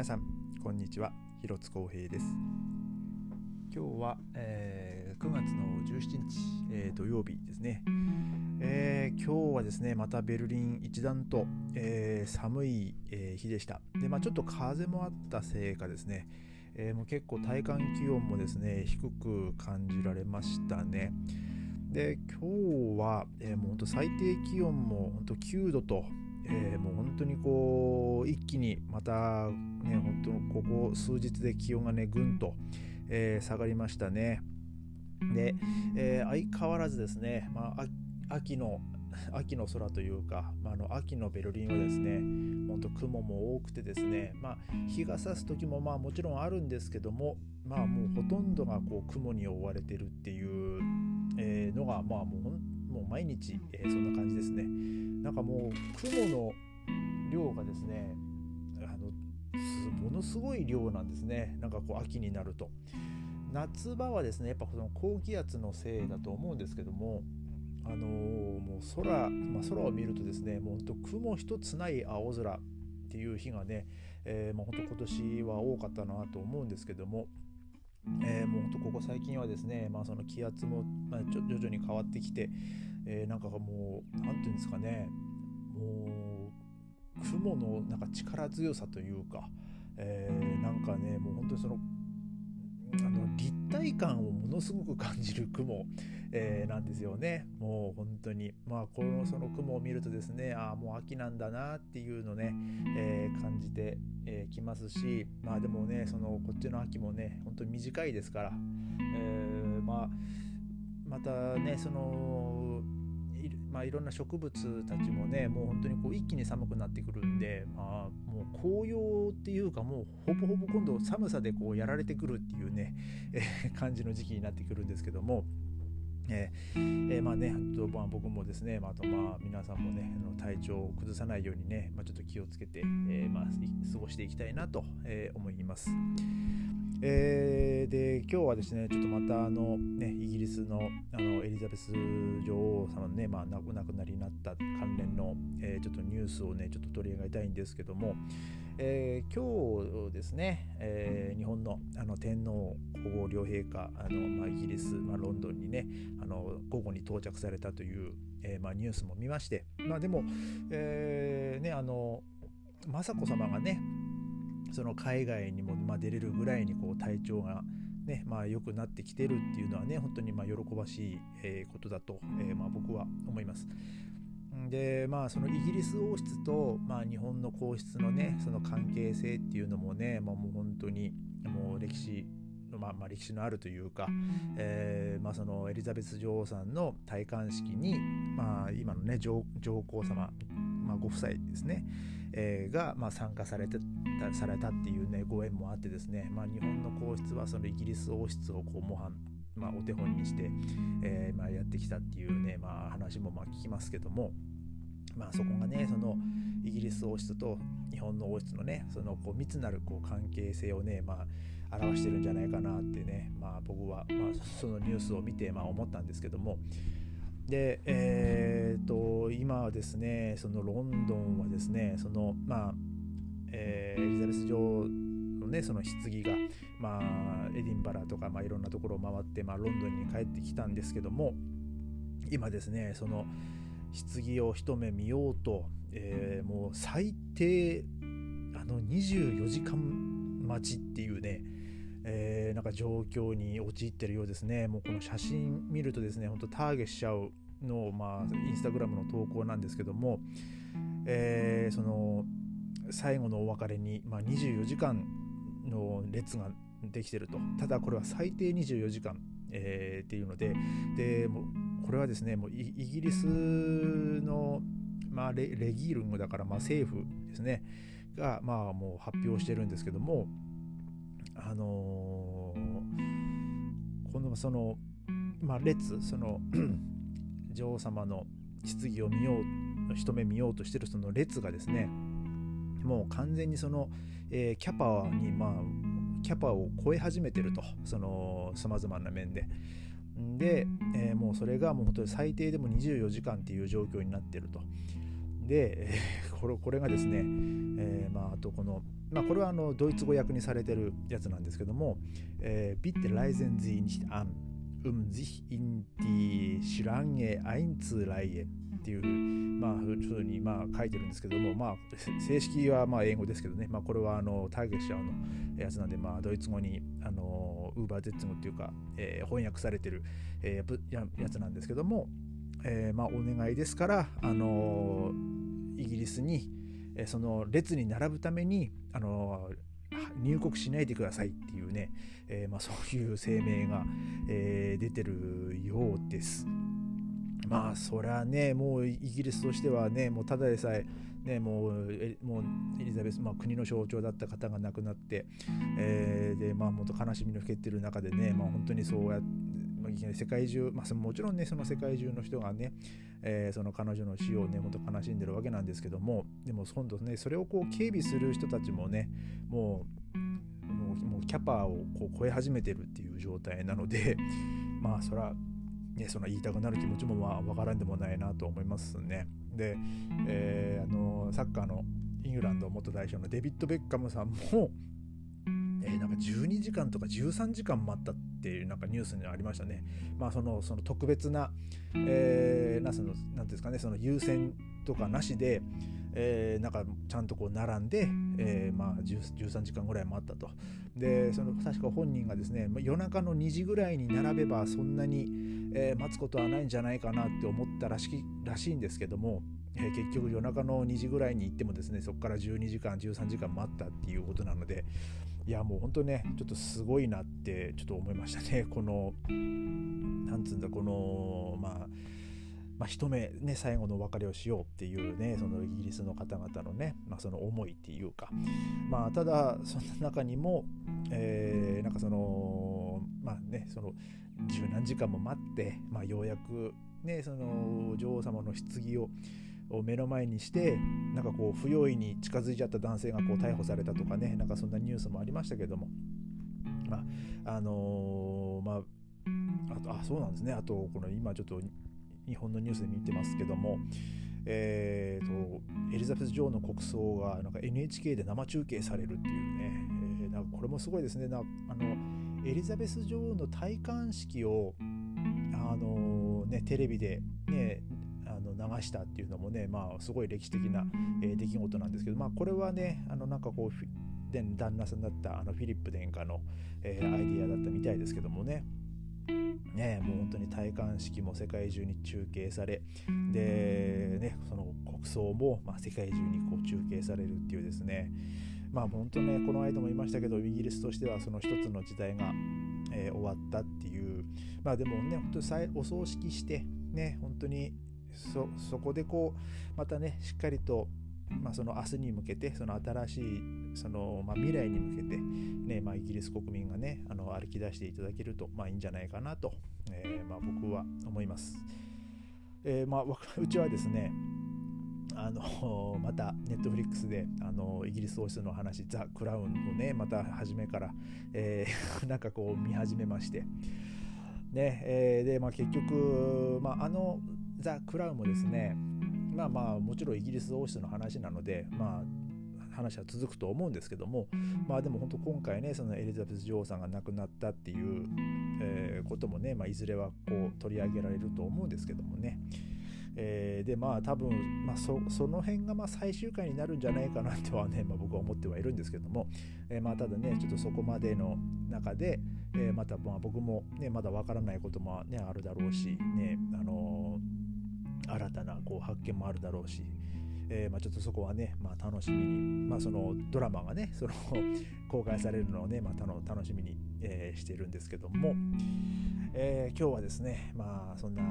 皆さんこんにちは。広津光平です。今日は、えー、9月の17日、えー、土曜日ですね、えー、今日はですねまたベルリン一段と、え寒い、え日でした。で、まあ、ちょっと風もあったせいかですね、えもう結構体感気温もですね低く感じられましたね。で今日は、えー、もう本当最低気温も本当9度とえー、もう本当にこう一気にまたね本当ここ数日で気温がねぐんと、えー、下がりましたね。で、えー、相変わらずですね、まあ、秋の秋の空というか、まあ、の秋のベルリンはですね本当雲も多くてですね、まあ、日が差す時もまあもちろんあるんですけどもまあもうほとんどがこう雲に覆われてるっていう、のがまあもうもう毎日、えー、そんな感じですね。なんかもう雲の量がですねあのものすごい量なんですね。なんかこう秋になると。夏場はですねやっぱその高気圧のせいだと思うんですけどもあのー、もう空、まあ、空を見るとですねもうほんと雲一つない青空っていう日がね、えー、もう本当今年は多かったなと思うんですけどもえー、もうほんとここ最近はですね、まあ、その気圧も、まあ、徐々に変わってきて、えー、なんかもう何て言うんですかねもう雲のなんか力強さというか、えー、なんかねもう本当にそのあの立体感をものすごく感じる雲、えー、なんですよね。もう本当に。まあこのその雲を見るとですねああもう秋なんだなっていうのね、えー、感じてき、えー、ますしまあでもねそのこっちの秋もね本当に短いですから、えー、まあまたねそのい,、まあ、いろんな植物たちもねもう本当にこう一気に寒くなってくるんで、まあ、もう紅葉っていうかもうほぼほぼ今度寒さでこうやられてくるっていうね、えー、感じの時期になってくるんですけども。えー、え、まあね、とまあ、僕もですね、まあ、あとまあ皆さんもね、あの体調を崩さないようにね、まあ、ちょっと気をつけて、えー、まあ、過ごしていきたいなと、え思います。えー、で今日はですねちょっとまたあの、ね、イギリスのあのエリザベス女王様のね、まあ、亡くなりになった関連の、えー、ちょっとニュースをねちょっと取り上げたいんですけども、えー、今日ですね、えー、日本のあの天皇皇后両陛下あの、まあ、イギリス、まあ、ロンドンにねあの午後に到着されたという、えーまあ、ニュースも見まして、まあ、でも、えーね、あの雅子さまがねその海外にもま出れるぐらいにこう体調がねまあ、良くなってきてるっていうのはね本当にま喜ばしい、えことだと、えま、僕は思います。でまあそのイギリス王室と、まあ、日本の皇室のねその関係性っていうのもね、まあ、もう本当にもう歴史の、まあ、まあ、歴史のあるというか、えーまあ、そのエリザベス女王さんの戴冠式に、まあ、今のね上皇様、ご夫妻ですね、えー、が、まあ、参加されてたされたっていうねご縁もあってですね、まあ、日本の皇室はそのイギリス王室をこう模範まあ、お手本にして、えーまあ、やってきたっていうね、まあ、話もまあ聞きますけども、まあ、そこがねそのイギリス王室と日本の王室のねそのこう密なるこう関係性をね、まあ、表してるんじゃないかなってね、まあ、僕は、まあ、そのニュースを見て、まあ、思ったんですけども。で、えーと、今はですねそのロンドンはですねそのまあ、えー、エリザベス女王のねその棺が、まあ、エディンバラとか、まあ、いろんなところを回って、まあ、ロンドンに帰ってきたんですけども今ですねその棺を一目見ようと、えー、もう最低あの24時間待ちっていうねえー、なんか状況に陥ってるようですね。もうこの写真見るとですね、本当ターゲしちゃうの、まあ、インスタグラムの投稿なんですけども、えー、その最後のお別れに、まあ、24時間の列ができてると。ただこれは最低24時間、えー、っていうので、でもこれはですね、もうイギリスの、まあレ、レギールングだから、まあ、政府ですね、が、まあ、もう発表してるんですけども、あのー、このその、まあ、列その 女王様の棺を見よう一目見ようとしてるその列がですねもう完全にその、えー、キャパにまあキャパを超え始めてるとそのさまざまな面で。で、えー、もうそれがもう本当に最低でも24時間っていう状況になってると。で、これこれがですね、えー、まあ、あとこの、まあ、これはあのドイツ語訳にされてるやつなんですけども、えー、Bitte leisen Sie nicht an, um sich in die Schlange einzureihen っていう、まあ、ふうにまあ書いてるんですけども、まあ、正式はまあ英語ですけどね、まあ、これはあのターゲッシャーのやつなんで、まあ、ドイツ語にあのウーバーゼッツ語っていうか、えー、翻訳されてる、えー、ややつなんですけども、えー、まあ、お願いですから、あのイギリスに、えその列に並ぶために、あの入国しないでくださいっていうね、えまあ、そういう声明が、え出てるようです。まあそりゃねもうイギリスとしてはねもうただでさえねもうえもうエリザベス、まあ、国の象徴だった方が亡くなって、えー、でまあもっと悲しみのふけってる中でね、まあ、本当にそうやって世界中、まあ、もちろんねその世界中の人がね、えー、その彼女の死をねもっと悲しんでるわけなんですけどもでも今度ねそれをこう警備する人たちもねもうもうもうキャパをこう超え始めてるっていう状態なので まあそらね、その言いたくなる気持ちもまあ分からんでもないなと思いますね。で、えー、あのサッカーのイングランド元代表のデビッド・ベッカムさんも、えー、なんか12時間とか13時間待ったっていうなんかニュースにありましたね。まあそのその特別な、えー、なそのなんですかねその優先とかなしで、えー、なんかちゃんとこう並んで、えー、まあ13時間ぐらい待ったと。でその確か本人がですね夜中の2時ぐらいに並べばそんなに、えー、待つことはないんじゃないかなって思ったらしらしいんですけども、えー、結局夜中の2時ぐらいに行ってもですねそこから12時間13時間待ったっていうことなのでいやもう本当ねちょっとすごいなってちょっと思いましたね。このなんつうんだこのまあまあ、一目ね最後のお別れをしようっていうねそのイギリスの方々のね、まあ、その思いっていうか。まあただその中にも、えー、なんかそのまあねその十何時間も待って、まあ、ようやくねその女王様の棺をを目の前にしてなんかこう不用意に近づいちゃった男性がこう逮捕されたとかねなんかそんなニュースもありましたけども。まああのー、まああとあそうなんですね。あとこの今ちょっと日本のニュースで見てますけども、えーと、エリザベス女王の国葬がなんか NHK で生中継されるっていうね、えー、なんかこれもすごいですね。なあのエリザベス女王の戴冠式をあの、ね、テレビで、ね、の流したっていうのもね、まあ、すごい歴史的な、えー、出来事なんですけど、まあ、これはねあのなんかこう旦那さんだったあのフィリップ殿下の、えー、アイディアだったみたいですけどもね。ね、もう本当に戴冠式も世界中に中継されで、ね、その国葬も、まあ、世界中にこう中継されるっていうですね。まあ本当ねこの間も言いましたけどイギリスとしてはその一つの時代が、えー、終わったっていう。まあでもね本当にお葬式してね本当にそそこでこうまたねしっかりとまあ、その明日に向けてその新しいその、まあ、未来に向けて、ねまあ、イギリス国民がねあの歩き出していただけると、まあ、いいんじゃないかなと、えーまあ、僕は思います。えーまあ、うちはですねあのまたネットフリックスであのイギリス王室の話ザ・クラウンをねまた初めから、えー、なんかこう見始めましてねえー、で、まあ、結局、まあ、あのザ・クラウンもですねまあまあもちろんイギリス王室の話なのでまあ話は続くと思うんですけどもまあでも本当今回ねそのエリザベス女王さんが亡くなったっていう、えー、こともね、まあ、いずれはこう取り上げられると思うんですけどもね。えー、でまあ多分、まあそ、その辺がまあ最終回になるんじゃないかなとはね、まあ、僕は思ってはいるんですけども、えー、まあただねちょっとそこまでの中で、えー、またまあ僕も、ね、まだわからないことも、ね、あるだろうし、ねあのー新たなこう発見もあるだろうし、えー、まあ、ちょっとそこはね、まあ、楽しみに、まあ、そのドラマがね その公開されるのをね、まあ、楽しみに、えー、しているんですけども、えー、今日はですねまあそんな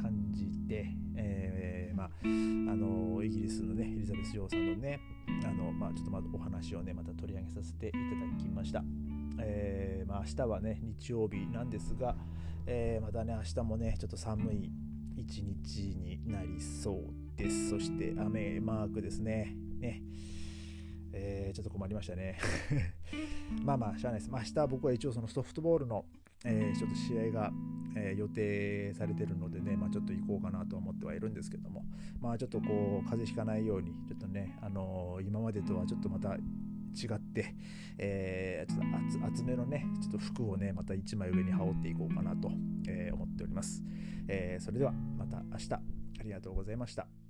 感じで、えまあ、あのイギリスのねエリザベス女王さんのねあの、まあ、ちょっとまお話をねまた取り上げさせていただきました。えまあ、明日はね日曜日なんですが、え、またね明日もねちょっと寒い一日になりそうです。そして雨マークですね。ね。えー、ちょっと困りましたね。まあまあ、しゃあないです。まあ、明日僕は一応そのソフトボールの、えー、ちょっと試合がえー、予定されてるのでね、まあ、ちょっと行こうかなと思ってはいるんですけども、まあ、ちょっとこう風邪ひかないようにちょっとね、あのー、今までとはちょっとまた違って、えー、ちょっと厚めのね、ちょっと服をね、また1枚上に羽織っていこうかなと、えー、思っております、えー。それではまた明日ありがとうございました。